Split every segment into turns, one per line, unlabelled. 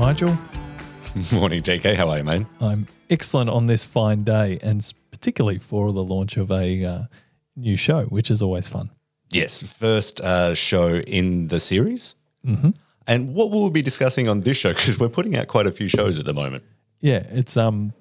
Nigel.
Morning, JK. How are you, man?
I'm excellent on this fine day, and particularly for the launch of a uh, new show, which is always fun.
Yes, first uh, show in the series. Mm-hmm. And what will we be discussing on this show? Because we're putting out quite a few shows at the moment.
Yeah, it's um,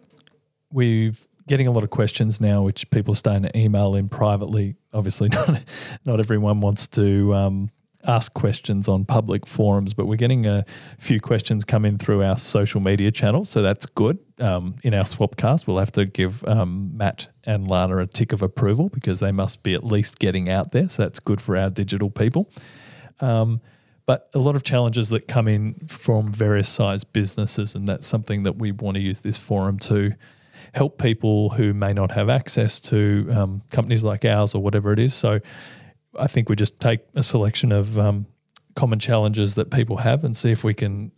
we've getting a lot of questions now, which people are starting to email in privately. Obviously, not not everyone wants to um, ask questions on public forums, but we're getting a few questions coming through our social media channels, so that's good. Um, in our swapcast, we'll have to give um, Matt and Lana a tick of approval because they must be at least getting out there. So that's good for our digital people. Um, but a lot of challenges that come in from various size businesses, and that's something that we want to use this forum to help people who may not have access to um, companies like ours or whatever it is. So I think we just take a selection of um, common challenges that people have and see if we can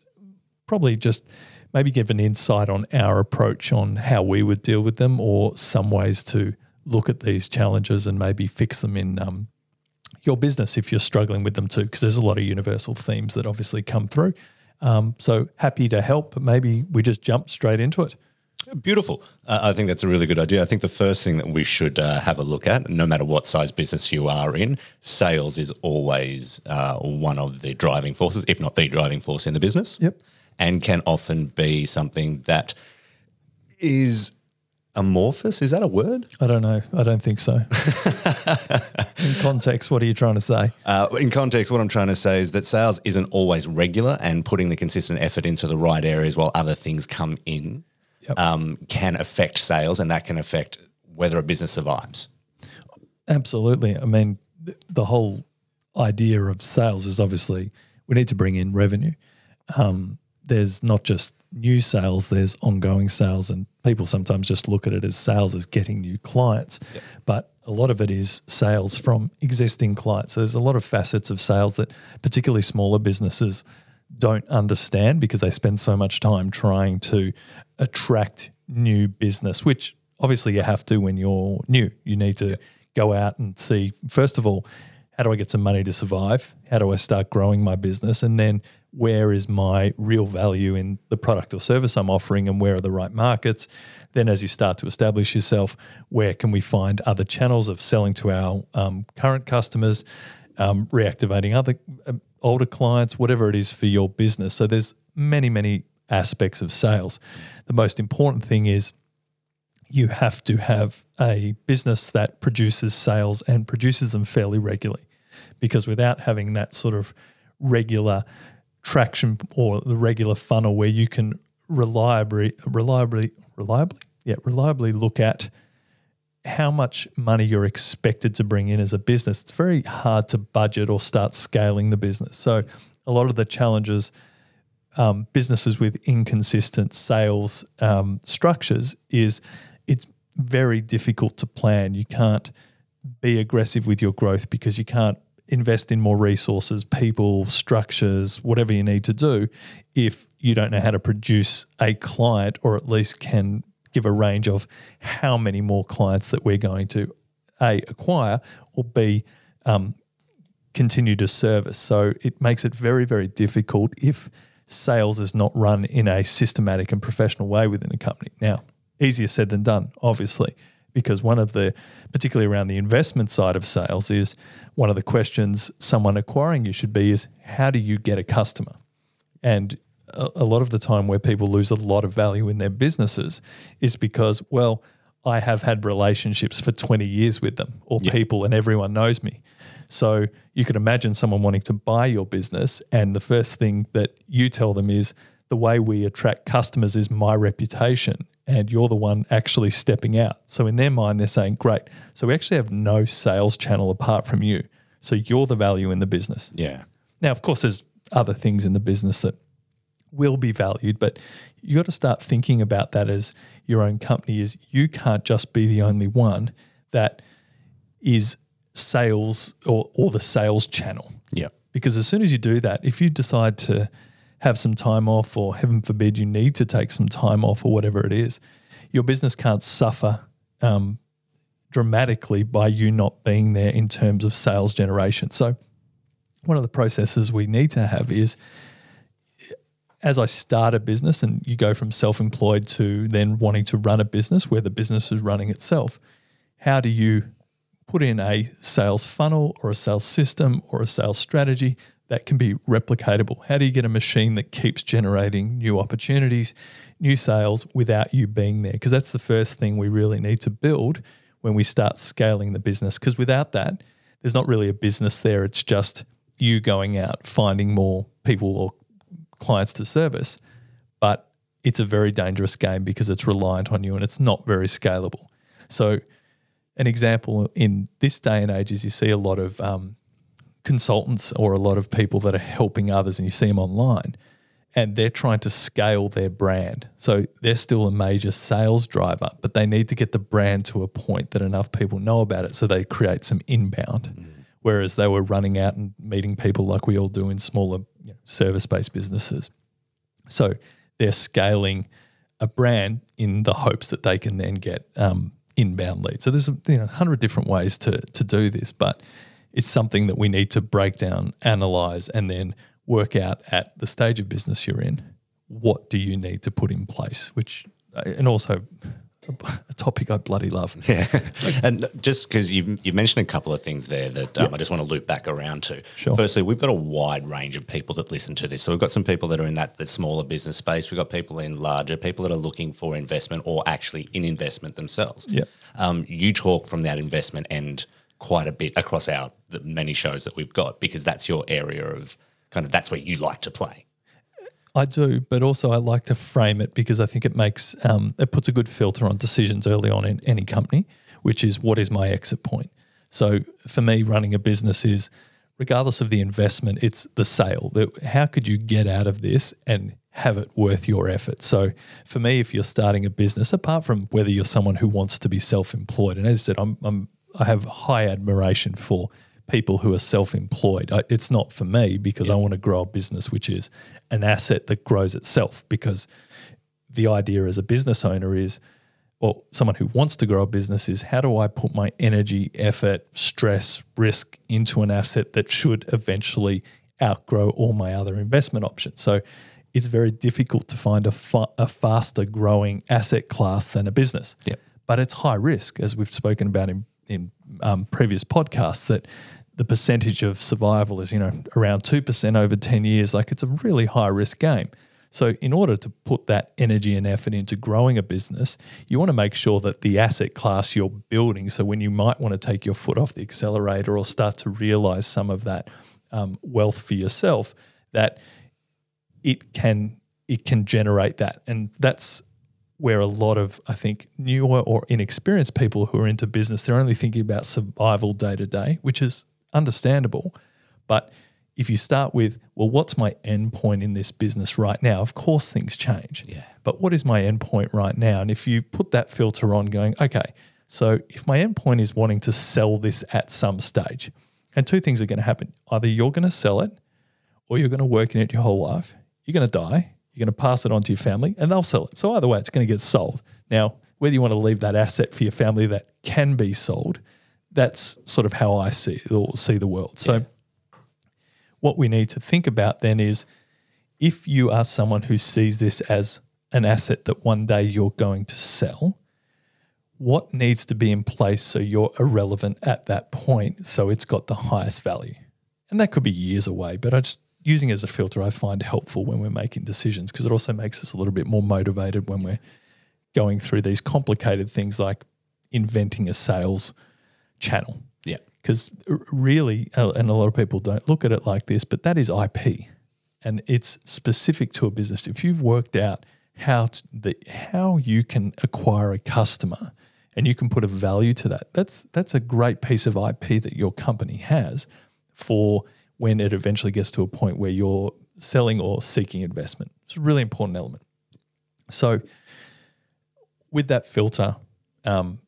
probably just maybe give an insight on our approach on how we would deal with them or some ways to look at these challenges and maybe fix them in um, your business if you're struggling with them too, because there's a lot of universal themes that obviously come through. Um, so happy to help, but maybe we just jump straight into it.
Beautiful. Uh, I think that's a really good idea. I think the first thing that we should uh, have a look at, no matter what size business you are in, sales is always uh, one of the driving forces, if not the driving force in the business.
Yep.
And can often be something that is amorphous. Is that a word?
I don't know. I don't think so. in context, what are you trying to say?
Uh, in context, what I'm trying to say is that sales isn't always regular, and putting the consistent effort into the right areas while other things come in
Yep.
um, can affect sales, and that can affect whether a business survives.
Absolutely. I mean, th- the whole idea of sales is obviously we need to bring in revenue. Um, there's not just new sales, there's ongoing sales, and people sometimes just look at it as sales as getting new clients. But a lot of it is sales from existing clients. So there's a lot of facets of sales that particularly smaller businesses don't understand because they spend so much time trying to attract new business, which obviously you have to when you're new. You need to go out and see, first of all, how do I get some money to survive? How do I start growing my business? And then where is my real value in the product or service I'm offering and where are the right markets? Then, as you start to establish yourself, where can we find other channels of selling to our um, current customers, um, reactivating other um, older clients, whatever it is for your business? So, there's many, many aspects of sales. The most important thing is you have to have a business that produces sales and produces them fairly regularly. Because without having that sort of regular traction or the regular funnel where you can reliably, reliably, reliably, yeah, reliably look at how much money you're expected to bring in as a business, it's very hard to budget or start scaling the business. So, a lot of the challenges um, businesses with inconsistent sales um, structures is it's very difficult to plan. You can't be aggressive with your growth because you can't invest in more resources, people, structures, whatever you need to do if you don't know how to produce a client or at least can give a range of how many more clients that we're going to a acquire or b um, continue to service. So it makes it very very difficult if sales is not run in a systematic and professional way within a company. Now, easier said than done, obviously, because one of the, particularly around the investment side of sales, is one of the questions someone acquiring you should be is how do you get a customer? And a, a lot of the time where people lose a lot of value in their businesses is because, well, I have had relationships for 20 years with them or people and everyone knows me. So you can imagine someone wanting to buy your business, and the first thing that you tell them is the way we attract customers is my reputation, and you're the one actually stepping out. So in their mind, they're saying, Great. So we actually have no sales channel apart from you. So you're the value in the business.
Yeah.
Now, of course, there's other things in the business that will be valued, but you got to start thinking about that as your own company is you can't just be the only one that is sales or, or the sales channel.
Yeah.
Because as soon as you do that, if you decide to have some time off, or heaven forbid, you need to take some time off, or whatever it is, your business can't suffer um, dramatically by you not being there in terms of sales generation. So, one of the processes we need to have is as I start a business and you go from self employed to then wanting to run a business where the business is running itself, how do you put in a sales funnel or a sales system or a sales strategy that can be replicatable? How do you get a machine that keeps generating new opportunities, new sales without you being there? Because that's the first thing we really need to build when we start scaling the business. Because without that, there's not really a business there. It's just you going out, finding more people or clients to service. But it's a very dangerous game because it's reliant on you and it's not very scalable. So, an example in this day and age is you see a lot of um, consultants or a lot of people that are helping others, and you see them online, and they're trying to scale their brand. So they're still a major sales driver, but they need to get the brand to a point that enough people know about it so they create some inbound. Mm. Whereas they were running out and meeting people like we all do in smaller you know, service based businesses. So they're scaling a brand in the hopes that they can then get um, inbound leads. So there's a you know, hundred different ways to, to do this, but it's something that we need to break down, analyze, and then work out at the stage of business you're in. What do you need to put in place? Which, uh, and also a topic I bloody love.
Yeah, and just because you've you've mentioned a couple of things there that um, yep. I just want to loop back around to.
Sure.
Firstly, we've got a wide range of people that listen to this. So we've got some people that are in that the smaller business space. We've got people in larger, people that are looking for investment or actually in investment themselves.
Yeah.
Um, you talk from that investment end quite a bit across our the many shows that we've got because that's your area of kind of that's where you like to play.
I do, but also I like to frame it because I think it makes um, it puts a good filter on decisions early on in any company, which is what is my exit point. So for me, running a business is regardless of the investment, it's the sale. How could you get out of this and have it worth your effort? So for me, if you're starting a business, apart from whether you're someone who wants to be self-employed, and as I said, I'm, I'm I have high admiration for people who are self-employed. I, it's not for me because yeah. I want to grow a business which is an asset that grows itself. Because the idea as a business owner is, or someone who wants to grow a business is, how do I put my energy, effort, stress, risk into an asset that should eventually outgrow all my other investment options? So it's very difficult to find a, fa- a faster growing asset class than a business.
Yep.
But it's high risk, as we've spoken about in in um, previous podcasts that the percentage of survival is you know around two percent over ten years. Like it's a really high risk game. So, in order to put that energy and effort into growing a business, you want to make sure that the asset class you're building, so when you might want to take your foot off the accelerator or start to realize some of that um, wealth for yourself, that it can it can generate that, and that's where a lot of, I think, newer or inexperienced people who are into business, they're only thinking about survival day to day, which is understandable. But if you start with, well, what's my end point in this business right now? Of course, things change.
Yeah.
But what is my end point right now? And if you put that filter on, going, okay, so if my end point is wanting to sell this at some stage, and two things are going to happen either you're going to sell it or you're going to work in it your whole life, you're going to die, you're going to pass it on to your family and they'll sell it. So either way, it's going to get sold. Now, whether you want to leave that asset for your family that can be sold, that's sort of how I see or see the world. So yeah. what we need to think about then is if you are someone who sees this as an asset that one day you're going to sell, what needs to be in place so you're irrelevant at that point so it's got the highest value? And that could be years away, but I just using it as a filter I find helpful when we're making decisions because it also makes us a little bit more motivated when we're going through these complicated things like inventing a sales channel.
Yeah.
Because really, and a lot of people don't look at it like this, but that is IP and it's specific to a business. If you've worked out how to, the, how you can acquire a customer and you can put a value to that, that's that's a great piece of IP that your company has for – when it eventually gets to a point where you're selling or seeking investment. It's a really important element. So, with that filter um,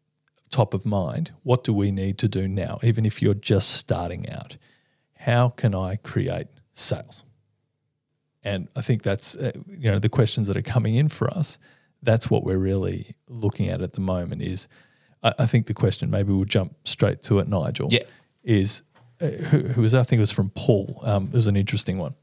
top of mind, what do we need to do now, even if you're just starting out? How can I create sales? And I think that's uh, you know the questions that are coming in for us. That's what we're really looking at at the moment. Is I, I think the question maybe we'll jump straight to it, Nigel.
Yeah.
Is uh, who, who was I think it was from Paul. Um, it was an interesting one.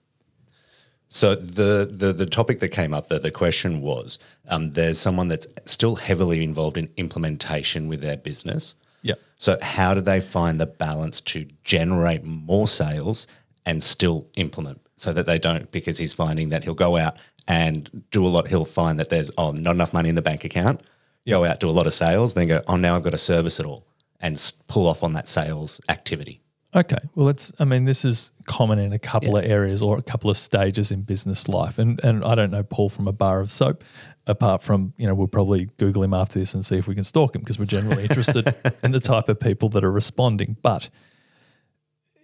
So the, the the topic that came up, the, the question was, um, there's someone that's still heavily involved in implementation with their business.
Yeah.
So how do they find the balance to generate more sales and still implement so that they don't? Because he's finding that he'll go out and do a lot. He'll find that there's oh not enough money in the bank account. Go out do a lot of sales, then go oh now I've got to service it all and pull off on that sales activity.
Okay. Well, it's, I mean, this is common in a couple of areas or a couple of stages in business life. And, and I don't know Paul from a bar of soap, apart from, you know, we'll probably Google him after this and see if we can stalk him because we're generally interested in the type of people that are responding. But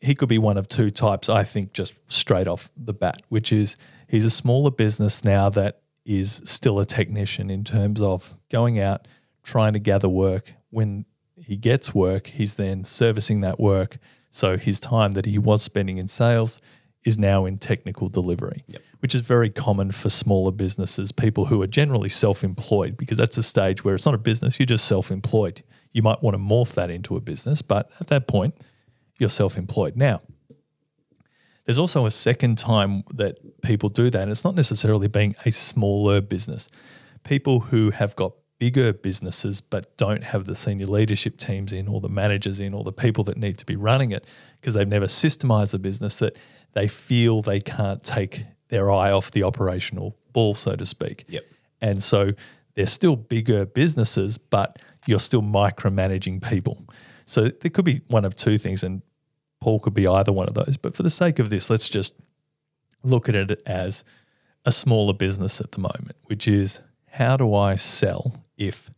he could be one of two types, I think, just straight off the bat, which is he's a smaller business now that is still a technician in terms of going out, trying to gather work. When he gets work, he's then servicing that work. So his time that he was spending in sales is now in technical delivery, which is very common for smaller businesses, people who are generally self employed, because that's a stage where it's not a business, you're just self employed. You might want to morph that into a business, but at that point, you're self employed. Now, there's also a second time that people do that, and it's not necessarily being a smaller business. People who have got bigger businesses but don't have the senior leadership teams in, or the managers in, or the people that need to be running it because they've never systemized the business, that they feel they can't take their eye off the operational ball, so to speak.
Yep.
And so they're still bigger businesses, but you're still micromanaging people. So there could be one of two things, and Paul could be either one of those. But for the sake of this, let's just look at it as a smaller business at the moment, which is how do I sell if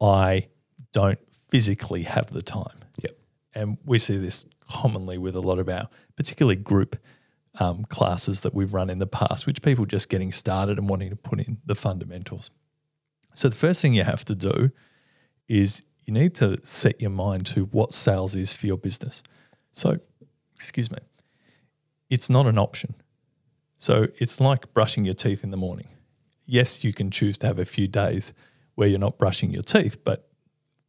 I don't physically have the time?
Yep.
And we see this commonly with a lot of our, particularly group um, classes that we've run in the past, which people just getting started and wanting to put in the fundamentals. So the first thing you have to do is you need to set your mind to what sales is for your business. So, excuse me, it's not an option. So it's like brushing your teeth in the morning. Yes, you can choose to have a few days where you're not brushing your teeth, but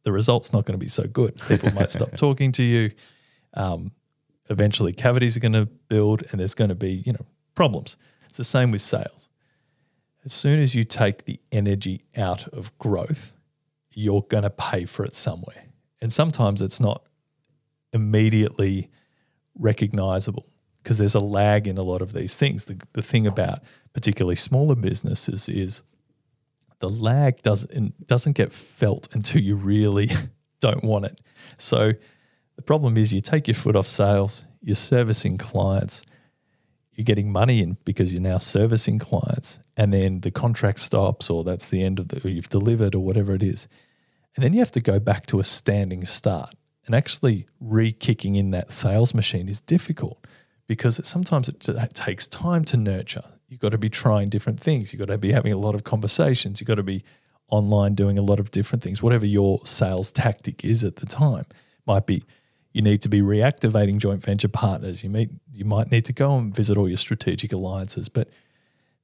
the result's not going to be so good. People might stop talking to you. Um, eventually, cavities are going to build, and there's going to be you know problems. It's the same with sales. As soon as you take the energy out of growth, you're going to pay for it somewhere, and sometimes it's not immediately recognizable because there's a lag in a lot of these things. The, the thing about particularly smaller businesses is the lag doesn't doesn't get felt until you really don't want it. So the problem is you take your foot off sales, you're servicing clients, you're getting money in because you're now servicing clients, and then the contract stops or that's the end of the you've delivered or whatever it is. And then you have to go back to a standing start. And actually re-kicking in that sales machine is difficult because it, sometimes it, it takes time to nurture. You've got to be trying different things. You've got to be having a lot of conversations. You've got to be online doing a lot of different things. Whatever your sales tactic is at the time might be you need to be reactivating joint venture partners. You meet you might need to go and visit all your strategic alliances, but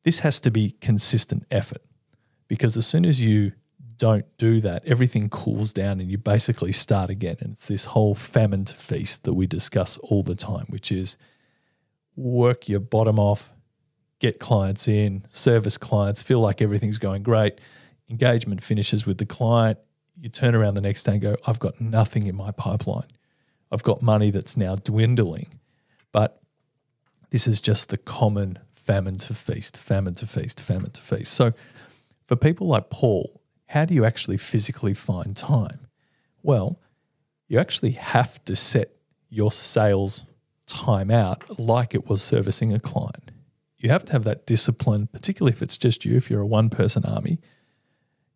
this has to be consistent effort because as soon as you don't do that, everything cools down and you basically start again. And it's this whole famine to feast that we discuss all the time, which is work your bottom off, get clients in, service clients, feel like everything's going great. Engagement finishes with the client. You turn around the next day and go, I've got nothing in my pipeline. I've got money that's now dwindling. But this is just the common famine to feast, famine to feast, famine to feast. So for people like Paul, how do you actually physically find time? Well, you actually have to set your sales time out like it was servicing a client. You have to have that discipline, particularly if it's just you, if you're a one person army.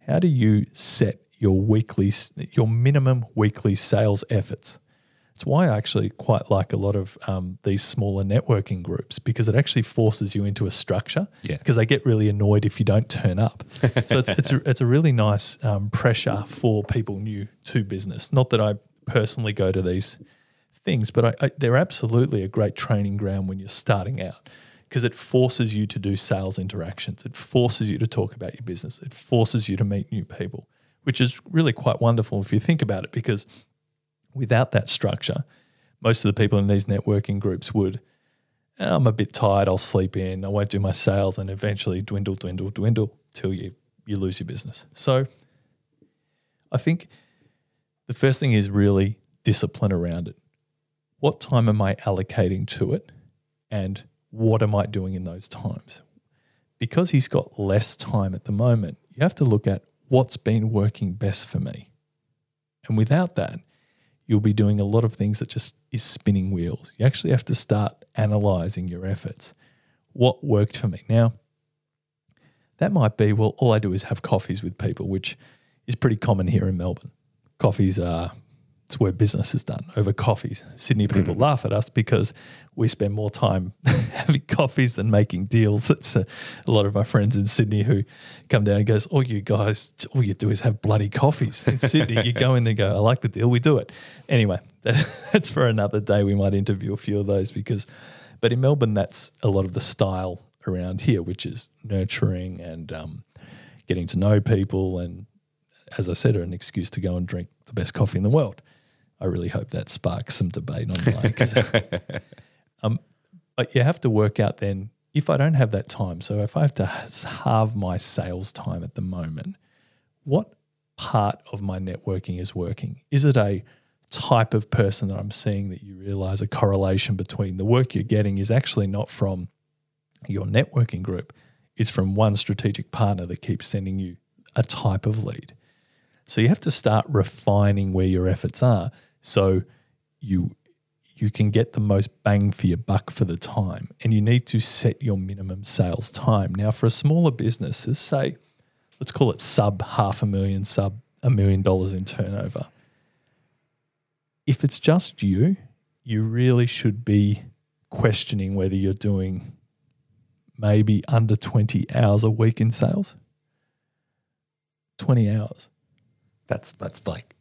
How do you set your weekly, your minimum weekly sales efforts? It's why I actually quite like a lot of um, these smaller networking groups because it actually forces you into a structure.
Yeah.
Because they get really annoyed if you don't turn up. so it's it's a, it's a really nice um, pressure for people new to business. Not that I personally go to these things, but I, I, they're absolutely a great training ground when you're starting out because it forces you to do sales interactions. It forces you to talk about your business. It forces you to meet new people, which is really quite wonderful if you think about it because without that structure, most of the people in these networking groups would oh, I'm a bit tired. I'll sleep in. I won't do my sales, and eventually dwindle, dwindle, dwindle till you you lose your business. So, I think the first thing is really discipline around it. What time am I allocating to it, and what am I doing in those times? Because he's got less time at the moment, you have to look at what's been working best for me. And without that, you'll be doing a lot of things that just is spinning wheels. You actually have to start analyzing your efforts. What worked for me? Now, that might be, well, all I do is have coffees with people, which is pretty common here in Melbourne. Coffees are it's where business is done over coffees. Sydney people mm. laugh at us because we spend more time having coffees than making deals. That's a, a, lot of my friends in Sydney who come down and goes, "All you guys, all you do is have bloody coffees in Sydney." you go in there, go, "I like the deal, we do it." Anyway, that's for another day. We might interview a few of those because, but in Melbourne, that's a lot of the style around here, which is nurturing and um, getting to know people and as I said, an excuse to go and drink the best coffee in the world. I really hope that sparks some debate online. um, but you have to work out then if I don't have that time. So if I have to halve my sales time at the moment, what part of my networking is working? Is it a type of person that I'm seeing that you realize a correlation between the work you're getting is actually not from your networking group, it's from one strategic partner that keeps sending you a type of lead. So you have to start refining where your efforts are so you you can get the most bang for your buck for the time and you need to set your minimum sales time. Now for a smaller business, say let's call it sub half a million, sub a million dollars in turnover. If it's just you, you really should be questioning whether you're doing maybe under 20 hours a week in sales. 20 hours.
That's that's like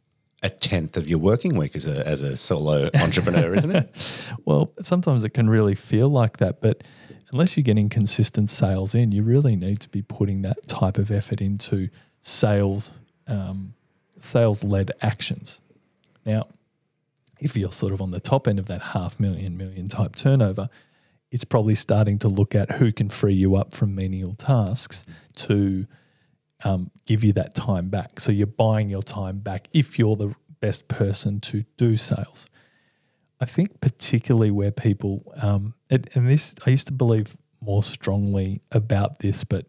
a tenth of your working week as a as a solo entrepreneur, isn't it?
well, sometimes it can really feel like that, but unless you're getting consistent sales in, you really need to be putting that type of effort into sales um, sales led actions. Now, if you're sort of on the top end of that half million million type turnover, it's probably starting to look at who can free you up from menial tasks to um, give you that time back. So you're buying your time back if you're the best person to do sales. I think particularly where people, um, and, and this I used to believe more strongly about this, but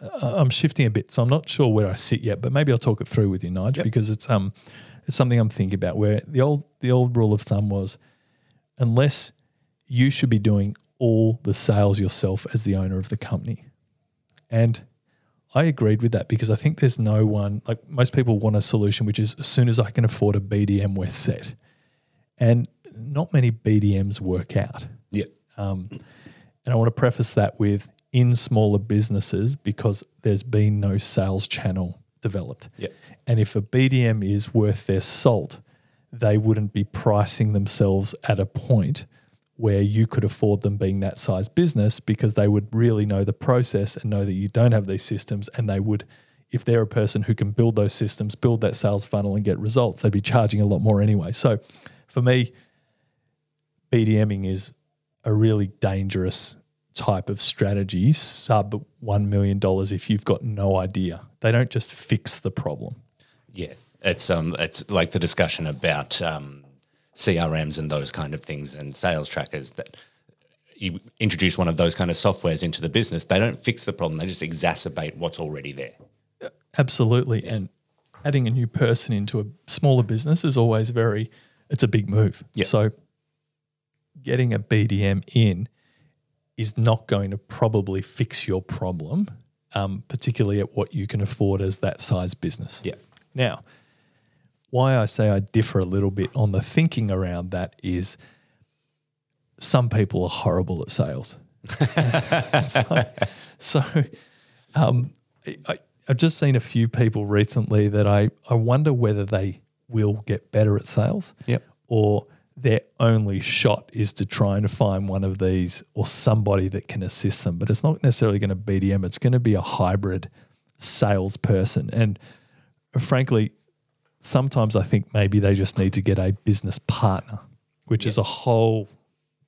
uh, I'm shifting a bit, so I'm not sure where I sit yet. But maybe I'll talk it through with you, Nigel, yep. because it's um it's something I'm thinking about. Where the old the old rule of thumb was, unless you should be doing all the sales yourself as the owner of the company, and I agreed with that because I think there's no one like most people want a solution which is as soon as I can afford a BDM, we're set, and not many BDMs work out.
Yeah.
Um, and I want to preface that with in smaller businesses because there's been no sales channel developed.
Yeah.
And if a BDM is worth their salt, they wouldn't be pricing themselves at a point where you could afford them being that size business because they would really know the process and know that you don't have these systems and they would if they're a person who can build those systems build that sales funnel and get results they'd be charging a lot more anyway. So for me bdming is a really dangerous type of strategy. Sub $1 million if you've got no idea. They don't just fix the problem.
Yeah it's um it's like the discussion about um CRMs and those kind of things and sales trackers that you introduce one of those kind of softwares into the business, they don't fix the problem, they just exacerbate what's already there.
Absolutely. Yeah. And adding a new person into a smaller business is always very, it's a big move.
Yep.
So getting a BDM in is not going to probably fix your problem, um, particularly at what you can afford as that size business.
Yeah.
Now, why I say I differ a little bit on the thinking around that is some people are horrible at sales. so, so um, I, I've just seen a few people recently that I, I wonder whether they will get better at sales
yep.
or their only shot is to try and find one of these or somebody that can assist them. But it's not necessarily going to BDM, it's going to be a hybrid salesperson. And frankly, sometimes I think maybe they just need to get a business partner, which is a whole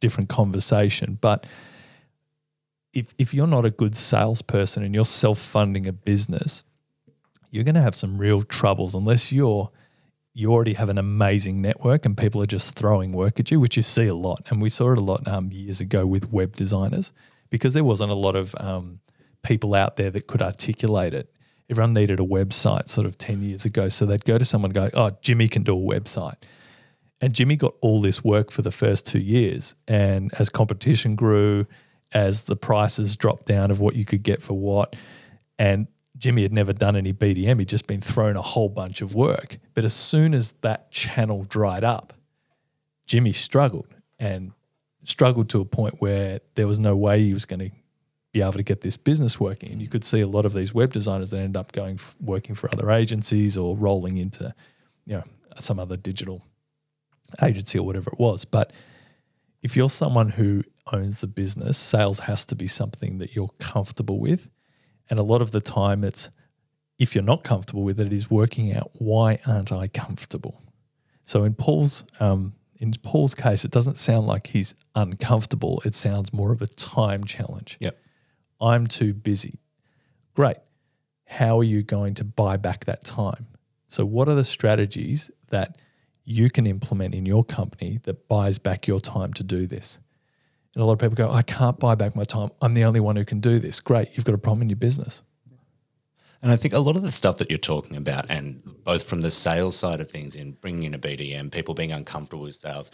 different conversation. But if if you're not a good salesperson and you're self funding a business, you're going to have some real troubles unless you're you already have an amazing network and people are just throwing work at you, which you see a lot. And we saw it a lot um, years ago with web designers because there wasn't a lot of um, people out there that could articulate it. Everyone needed a website sort of 10 years ago. So they'd go to someone and go, Oh, Jimmy can do a website. And Jimmy got all this work for the first two years. And as competition grew, as the prices dropped down of what you could get for what, and Jimmy had never done any BDM, he'd just been thrown a whole bunch of work. But as soon as that channel dried up, Jimmy struggled and struggled to a point where there was no way he was going to be able to get this business working. And you could see a lot of these web designers that end up going working for other agencies or rolling into, you know, some other digital agency or whatever it was. But if you're someone who owns the business, sales has to be something that you're comfortable with. And a lot of the time, it's if you're not comfortable with it, it, is working out why aren't I comfortable. So in Paul's um, in Paul's case, it doesn't sound like he's uncomfortable. It sounds more of a time challenge.
Yep.
I'm too busy. Great. How are you going to buy back that time? So, what are the strategies that you can implement in your company that buys back your time to do this? And a lot of people go, I can't buy back my time. I'm the only one who can do this. Great. You've got a problem in your business.
And I think a lot of the stuff that you're talking about, and both from the sales side of things in bringing in a BDM, people being uncomfortable with sales,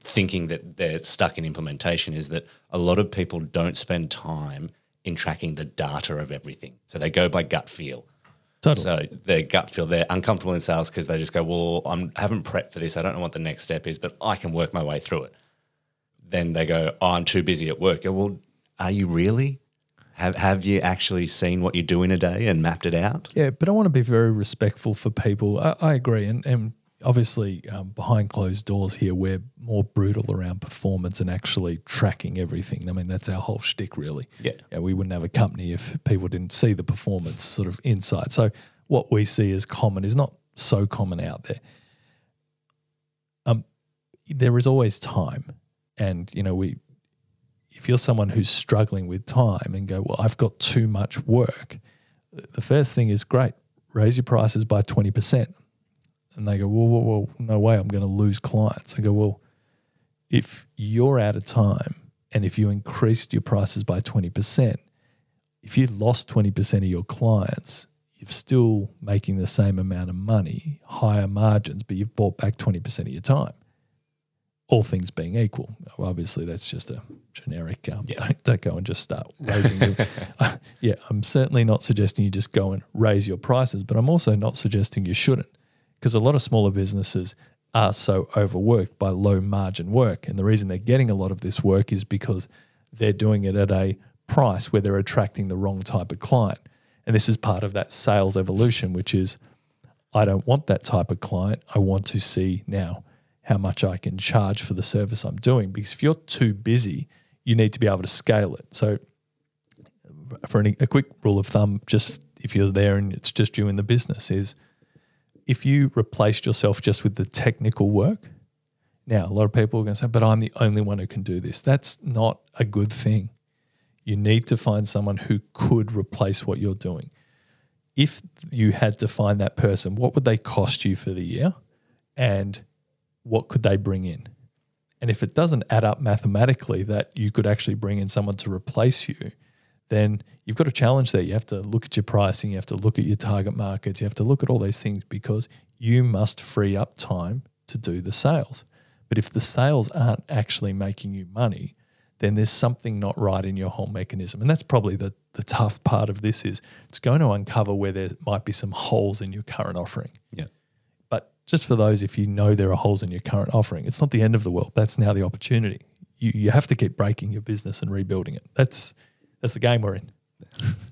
thinking that they're stuck in implementation, is that a lot of people don't spend time in tracking the data of everything. So they go by gut feel.
Totally.
So their gut feel, they're uncomfortable in sales because they just go, well, I'm, I haven't prepped for this. I don't know what the next step is, but I can work my way through it. Then they go, oh, I'm too busy at work. Go, well, are you really? Have, have you actually seen what you do in a day and mapped it out?
Yeah, but I want to be very respectful for people. I, I agree. And, and obviously, um, behind closed doors here, we're more brutal around performance and actually tracking everything. I mean, that's our whole shtick, really.
Yeah.
yeah. We wouldn't have a company if people didn't see the performance sort of inside. So, what we see as common is not so common out there. Um, there is always time. And, you know, we, if you're someone who's struggling with time and go, well, I've got too much work, the first thing is great, raise your prices by 20%. And they go, well, well, well no way, I'm going to lose clients. I go, well, if you're out of time and if you increased your prices by 20%, if you lost 20% of your clients, you're still making the same amount of money, higher margins, but you've bought back 20% of your time all things being equal. Obviously, that's just a generic. Um, yeah. don't, don't go and just start raising. your, uh, yeah, I'm certainly not suggesting you just go and raise your prices, but I'm also not suggesting you shouldn't, because a lot of smaller businesses are so overworked by low margin work, and the reason they're getting a lot of this work is because they're doing it at a price where they're attracting the wrong type of client, and this is part of that sales evolution, which is. I don't want that type of client. I want to see now how much I can charge for the service I'm doing. Because if you're too busy, you need to be able to scale it. So, for any, a quick rule of thumb, just if you're there and it's just you in the business, is if you replaced yourself just with the technical work. Now, a lot of people are going to say, but I'm the only one who can do this. That's not a good thing. You need to find someone who could replace what you're doing. If you had to find that person, what would they cost you for the year? And what could they bring in? And if it doesn't add up mathematically that you could actually bring in someone to replace you, then you've got a challenge there. You have to look at your pricing, you have to look at your target markets, you have to look at all these things because you must free up time to do the sales. But if the sales aren't actually making you money, then there's something not right in your whole mechanism. And that's probably the, the tough part of this is it's going to uncover where there might be some holes in your current offering.
Yeah But
just for those if you know there are holes in your current offering, it's not the end of the world. That's now the opportunity. You you have to keep breaking your business and rebuilding it. That's that's the game we're in.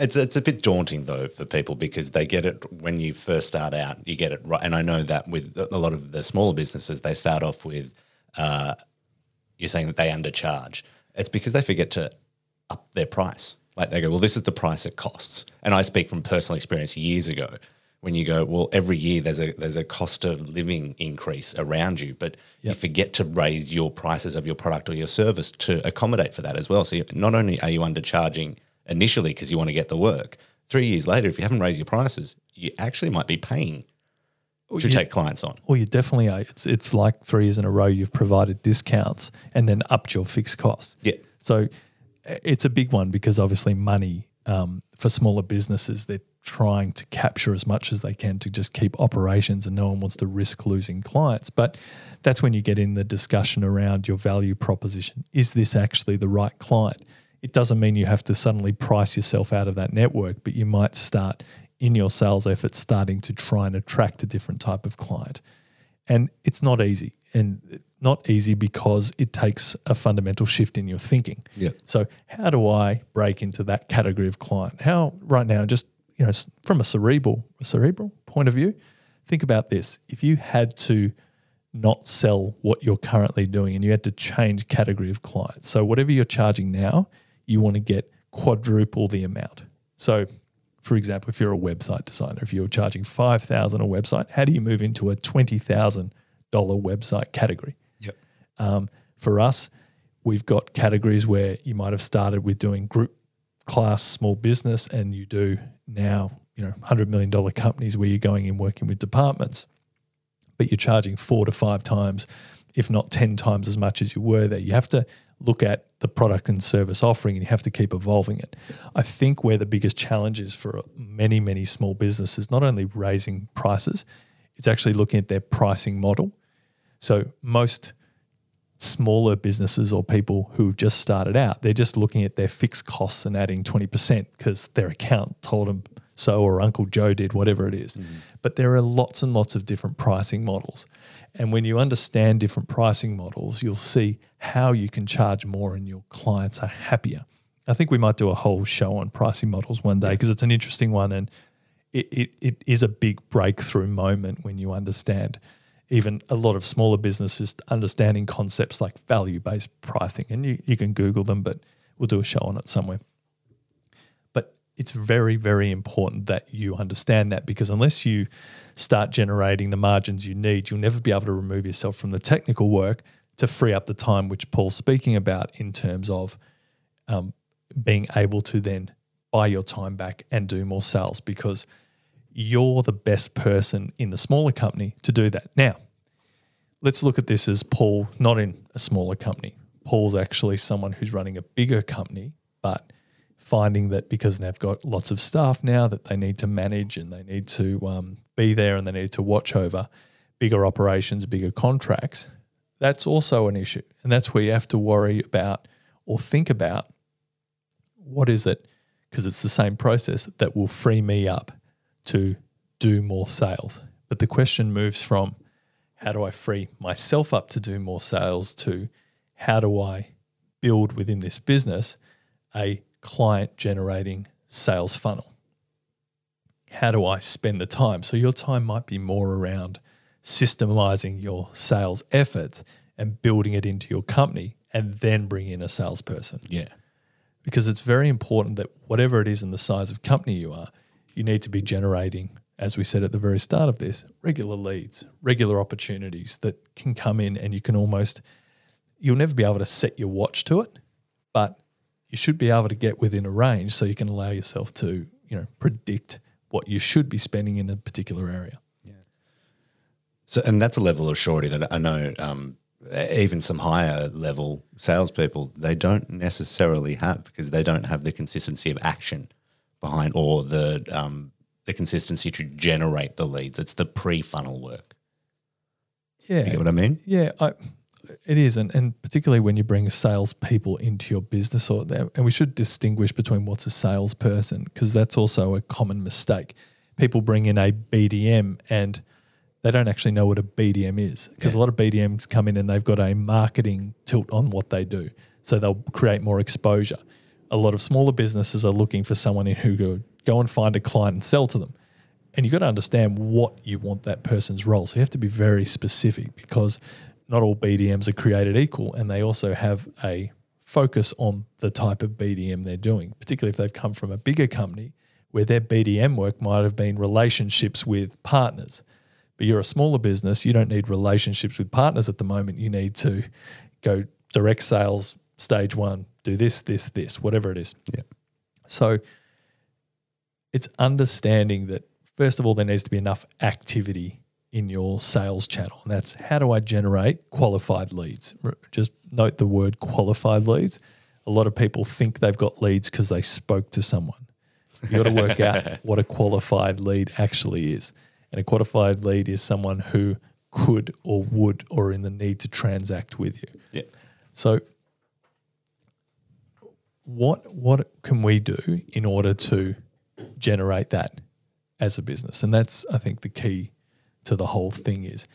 It's it's a bit daunting though for people because they get it when you first start out. You get it right, and I know that with a lot of the smaller businesses, they start off with uh, you're saying that they undercharge. It's because they forget to up their price. Like they go, well, this is the price it costs. And I speak from personal experience years ago when you go, well, every year there's a there's a cost of living increase around you, but you forget to raise your prices of your product or your service to accommodate for that as well. So you, not only are you undercharging initially because you want to get the work, three years later, if you haven't raised your prices, you actually might be paying to
you-
take clients on.
Well, you definitely are. It's it's like three years in a row you've provided discounts and then upped your fixed costs.
Yeah.
So it's a big one because obviously money um, for smaller businesses they're trying to capture as much as they can to just keep operations and no one wants to risk losing clients. But that's when you get in the discussion around your value proposition. Is this actually the right client? It doesn't mean you have to suddenly price yourself out of that network, but you might start in your sales efforts starting to try and attract a different type of client. And it's not easy. And not easy because it takes a fundamental shift in your thinking.
Yeah.
So how do I break into that category of client? How right now, just you know, from a cerebral a cerebral point of view, think about this. If you had to not sell what you're currently doing and you had to change category of clients. So whatever you're charging now, you want to get quadruple the amount. So for example, if you're a website designer, if you're charging 5000 a website, how do you move into a $20,000 website category?
Yep.
Um, for us, we've got categories where you might have started with doing group class small business and you do now, you know, $100 million companies where you're going in working with departments, but you're charging four to five times, if not 10 times as much as you were there. You have to look at the product and service offering and you have to keep evolving it. I think where the biggest challenge is for many, many small businesses, not only raising prices, it's actually looking at their pricing model. So most smaller businesses or people who've just started out, they're just looking at their fixed costs and adding 20% because their account told them so or Uncle Joe did, whatever it is. Mm-hmm. But there are lots and lots of different pricing models. And when you understand different pricing models, you'll see how you can charge more and your clients are happier. I think we might do a whole show on pricing models one day because it's an interesting one and it, it, it is a big breakthrough moment when you understand even a lot of smaller businesses understanding concepts like value based pricing. And you, you can Google them, but we'll do a show on it somewhere. But it's very, very important that you understand that because unless you start generating the margins you need, you'll never be able to remove yourself from the technical work to free up the time, which Paul's speaking about in terms of um, being able to then buy your time back and do more sales because you're the best person in the smaller company to do that. Now, let's look at this as Paul, not in a smaller company. Paul's actually someone who's running a bigger company, but finding that because they've got lots of staff now that they need to manage and they need to um, be there and they need to watch over bigger operations, bigger contracts, that's also an issue. And that's where you have to worry about or think about what is it, because it's the same process that will free me up to do more sales. But the question moves from how do I free myself up to do more sales to how do I build within this business a client generating sales funnel? How do I spend the time? So your time might be more around systemizing your sales efforts and building it into your company and then bring in a salesperson
Yeah.
because it's very important that whatever it is in the size of company you are, you need to be generating, as we said at the very start of this, regular leads, regular opportunities that can come in and you can almost, you'll never be able to set your watch to it, but you should be able to get within a range so you can allow yourself to, you know, predict what you should be spending in a particular area.
So, and that's a level of surety that I know um, even some higher level salespeople they don't necessarily have because they don't have the consistency of action behind or the um, the consistency to generate the leads. It's the pre funnel work.
Yeah.
You get what I mean?
Yeah, I, it is, and, and particularly when you bring salespeople into your business, or and we should distinguish between what's a salesperson because that's also a common mistake. People bring in a BDM and they don't actually know what a BDM is because a lot of BDMs come in and they've got a marketing tilt on what they do, so they'll create more exposure. A lot of smaller businesses are looking for someone in who go go and find a client and sell to them and you've got to understand what you want that person's role. So you have to be very specific because not all BDMs are created equal, and they also have a focus on the type of BDM they're doing, particularly if they've come from a bigger company where their BDM work might have been relationships with partners. But you're a smaller business, you don't need relationships with partners at the moment. You need to go direct sales, stage one, do this, this, this, whatever it is.
Yeah.
So it's understanding that, first of all, there needs to be enough activity in your sales channel. And that's how do I generate qualified leads? Just note the word qualified leads. A lot of people think they've got leads because they spoke to someone. You got to work out what a qualified lead actually is. And a qualified lead is someone who could or would or in the need to transact with you.
Yeah.
So what what can we do in order to generate that as a business? And that's I think the key to the whole thing is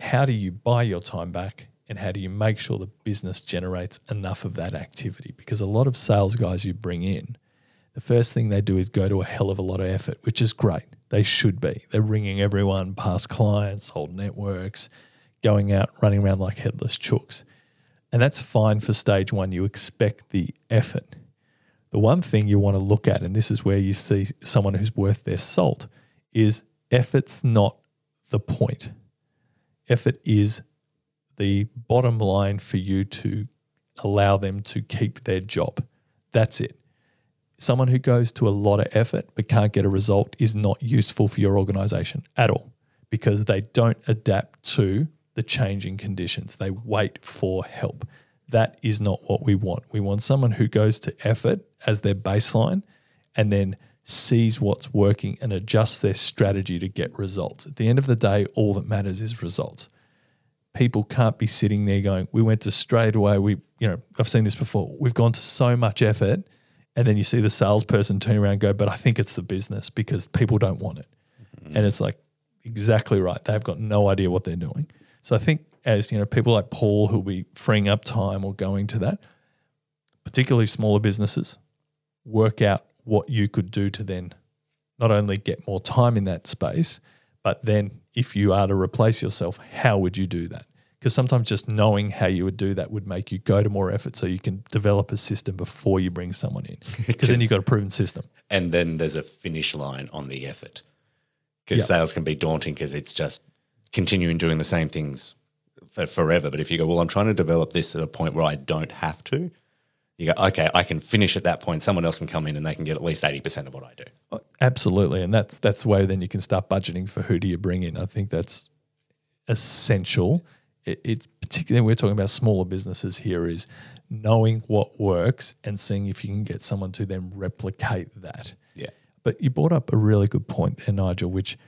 how do you buy your time back and how do you make sure the business generates enough of that activity? Because a lot of sales guys you bring in, the first thing they do is go to a hell of a lot of effort, which is great. They should be. They're ringing everyone past clients, whole networks, going out, running around like headless chooks. And that's fine for stage one. You expect the effort. The one thing you want to look at, and this is where you see someone who's worth their salt, is effort's not the point. Effort is the bottom line for you to allow them to keep their job. That's it. Someone who goes to a lot of effort but can't get a result is not useful for your organization at all because they don't adapt to the changing conditions. They wait for help. That is not what we want. We want someone who goes to effort as their baseline and then sees what's working and adjusts their strategy to get results. At the end of the day, all that matters is results. People can't be sitting there going, We went to straight away. We, you know, I've seen this before. We've gone to so much effort. And then you see the salesperson turn around and go, But I think it's the business because people don't want it. Mm-hmm. And it's like, exactly right. They've got no idea what they're doing. So I think as you know, people like Paul who'll be freeing up time or going to that, particularly smaller businesses, work out what you could do to then not only get more time in that space, but then if you are to replace yourself, how would you do that? Because sometimes just knowing how you would do that would make you go to more effort so you can develop a system before you bring someone in. Because then you've got a proven system.
And then there's a finish line on the effort. Because
Yeah.
sales can be daunting because it's just continuing doing the same things for forever. But if you go, well, I'm trying to develop this at a point where I don't have to, you go, okay, I can finish at that point. Someone else can come in and they can get at least 80% of what I do.
Oh, Absolutely, and that's that's the way then you can start budgeting for who do you bring in. I think that's essential. It, it's particularly we're talking about smaller businesses here is knowing what works and seeing if you can get someone to then replicate that.
Yeah.
But you brought up a really good point there, Nigel, which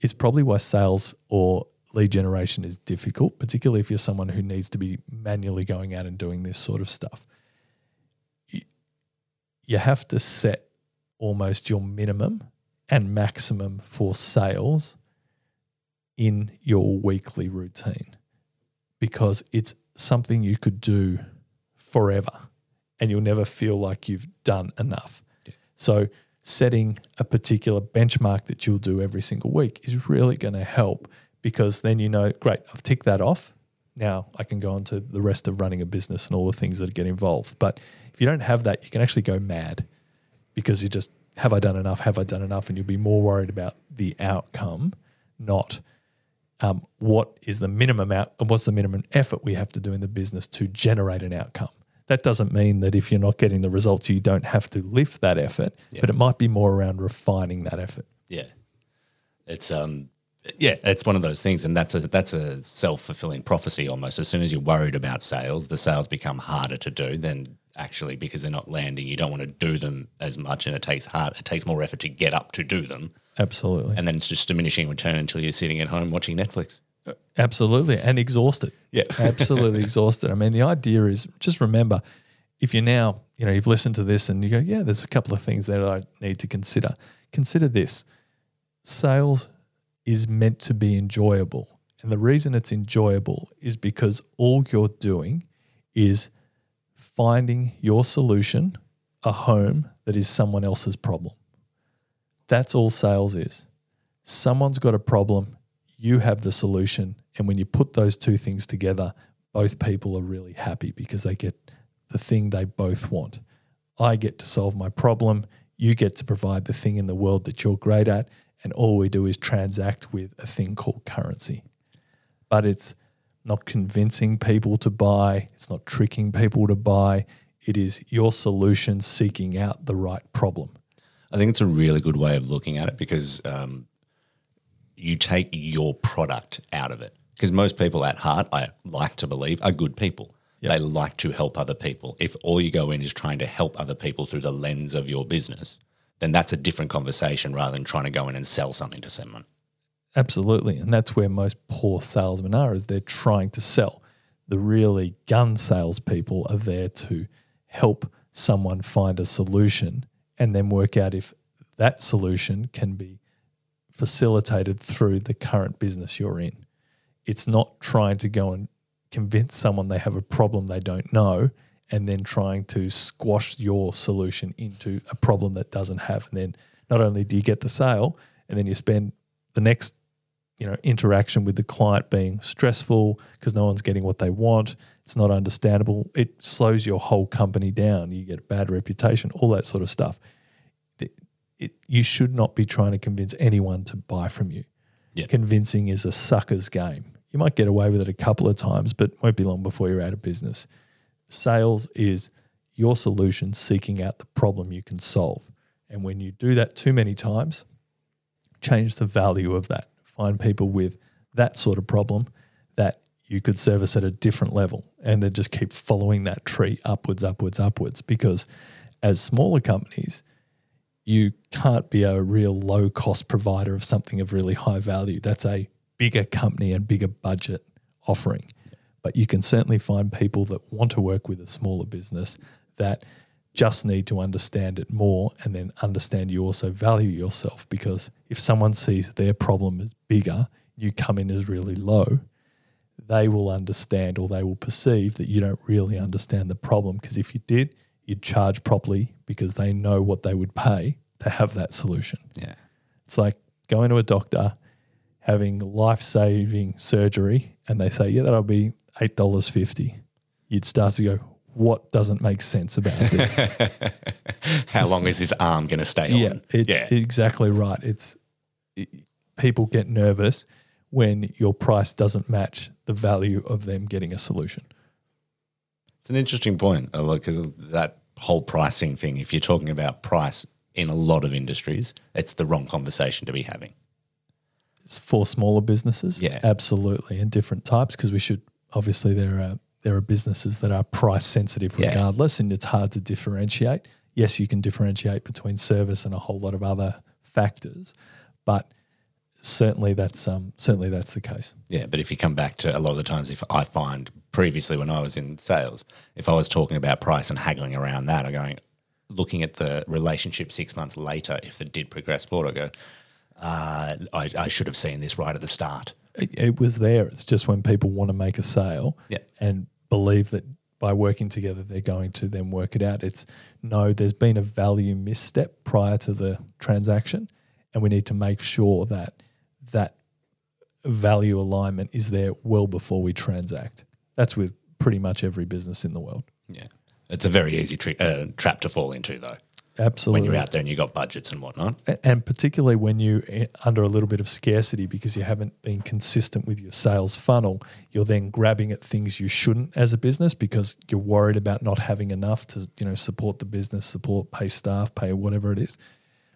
is probably why sales or lead generation is difficult, particularly if you're someone who needs to be manually going out and doing this sort of stuff. You- have to set almost your minimum and maximum for sales in your weekly routine because it's something you could do forever and you'll never feel like you've done enough. So, setting a particular benchmark that you'll do every single week is really going to help because then you know, great, I've ticked that off. Now I can go on to the rest of running a business and all the things that get involved. But if you don't have that, you can actually go mad because you just have I done enough? Have I done enough? And you'll be more worried about the outcome, not um, what is the minimum out and what's the minimum effort we have to do in the business to generate an outcome. That doesn't mean that if you're not getting the results, you don't have to lift that effort, but it might be more around refining that effort.
Yeah. It's um yeah, it's one of those things and that's a that's a self-fulfilling prophecy almost. As soon as you're worried about sales, the sales become harder to do than actually because they're not landing. You don't want to do them as much and it takes hard it takes more effort to get up to do them.
Absolutely.
And then it's just diminishing return until you're sitting at home watching Netflix.
Uh, absolutely. And exhausted.
Yeah.
Absolutely exhausted. I mean, the idea is just remember if you're now, you know, you've listened to this and you go, yeah, there's a couple of things that I need to consider. Consider this sales is meant to be enjoyable. And the reason it's enjoyable is because all you're doing is finding your solution, a home that is someone else's problem. That's all sales is. Someone's got a problem, you have the solution. And when you put those two things together, both people are really happy because they get the thing they both want. I get to solve my problem, You get to provide the thing in the world that you're great at, and all we do is transact with a thing called currency. But it's not convincing people to buy, it's not tricking people to buy. It is your solution seeking out the right problem.
I think it's a really good way of looking at it because um, you take your product out of it. Because most people at heart, I like to believe, are good people. They like to help other people. If all you go in is trying to help other people through the lens of your business, then that's a different conversation rather than trying to go in and sell something to someone.
Absolutely. And that's where most poor salesmen are, is they're trying to sell. The really gun salespeople are there to help someone find a solution and then work out if that solution can be facilitated through the current business you're in. It's not trying to go and convince someone they have a problem they don't know and then trying to squash your solution into a problem that doesn't have. And then not only do you get the sale, and then you spend the next you know interaction with the client being stressful because no one's getting what they want it's not understandable it slows your whole company down you get a bad reputation all that sort of stuff it, it, you should not be trying to convince anyone to buy from you
Yeah.
convincing is a sucker's game you might get away with it a couple of times but won't be long before you're out of business sales is your solution seeking out the problem you can solve and when you do that too many times change the value of that. Find people with that sort of problem that you could service at a different level and then just keep following that tree upwards, upwards, upwards. Because as smaller companies, you can't be a real low cost provider of something of really high value. That's a bigger company and bigger budget offering. But you can certainly find people that want to work with a smaller business that just need to understand it more and then understand you also value yourself because if someone sees their problem as bigger, you come in as really low, they will understand or they will perceive that you don't really understand the problem because if you did, you'd charge properly because they know what they would pay to have that solution.
Yeah.
It's like going to a doctor, having life saving surgery, and they say, Yeah, that'll be $8.50. You'd start to go, What doesn't make sense about this?
How long is his arm going to stay
yeah,
on?
it's
yeah.
exactly right. It's it, people get nervous when your price doesn't match the value of them getting a solution.
It's an interesting point because that whole pricing thing, if you're talking about price in a lot of industries, it's the wrong conversation to be having.
It's for smaller businesses,
Yeah.
absolutely, and different types because we should obviously there are there are businesses that are price sensitive
Yeah.
regardless, and it's hard to differentiate. Yes, you can differentiate between service and a whole lot of other factors, but certainly that's um, certainly that's the case.
Yeah, but if you come back to a lot of the times, if I find previously when I was in sales, if I was talking about price and haggling around that, I'm going, looking at the relationship six months later, if it did progress forward, I go, uh, I, I should have seen this right at the start.
It, it was there. It's just when people want to make a sale
Yeah.
and believe that by working together they're going to then work it out. It's no, there's been a value misstep prior to the transaction, and we need to make sure that that value alignment is there well before we transact. That's with pretty much every business in the world.
Yeah. It's a very easy tri- uh, trap to fall into, though,
Absolutely.
when you're out there and you've got budgets and whatnot.
And particularly when you are under a little bit of scarcity because you haven't been consistent with your sales funnel you're then grabbing at things you shouldn't as a business because you're worried about not having enough to you know support the business support pay staff pay whatever it is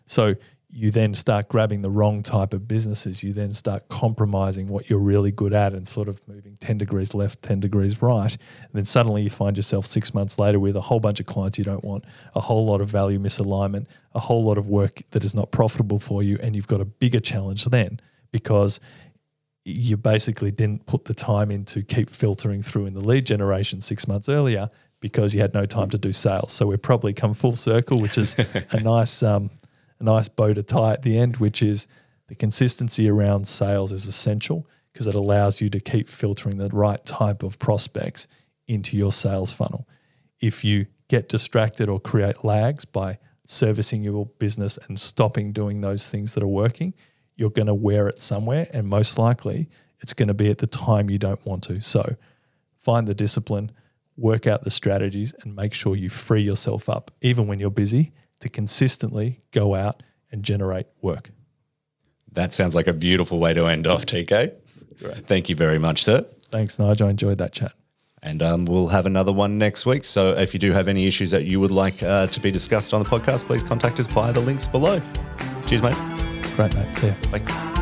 so you then start grabbing the wrong type of businesses you then start compromising what you're really good at and sort of moving 10 degrees left 10 degrees right and then suddenly you find yourself six months later with a whole bunch of clients you don't want a whole lot of value misalignment a whole lot of work that is not profitable for you and you've got a bigger challenge then because you basically didn't put the time in to keep filtering through in the lead generation six months earlier because you had no time to do sales. So we've probably come full circle, which is a nice um, a nice bow to tie at the end, which is the consistency around sales is essential because it allows you to keep filtering the right type of prospects into your sales funnel. If you get distracted or create lags by servicing your business and stopping doing those things that are working, you're going to wear it somewhere. And most likely, it's going to be at the time you don't want to. So find the discipline, work out the strategies, and make sure you free yourself up, even when you're busy, to consistently go out and generate work.
That sounds like a beautiful way to end off, TK. Thank you very much, sir.
Thanks, Nigel. I enjoyed that chat.
And um, we'll have another one next week. So if you do have any issues that you would like uh, to be discussed on the podcast, please contact us via the links below. Cheers, mate.
Great, mate. See ya.
Bye.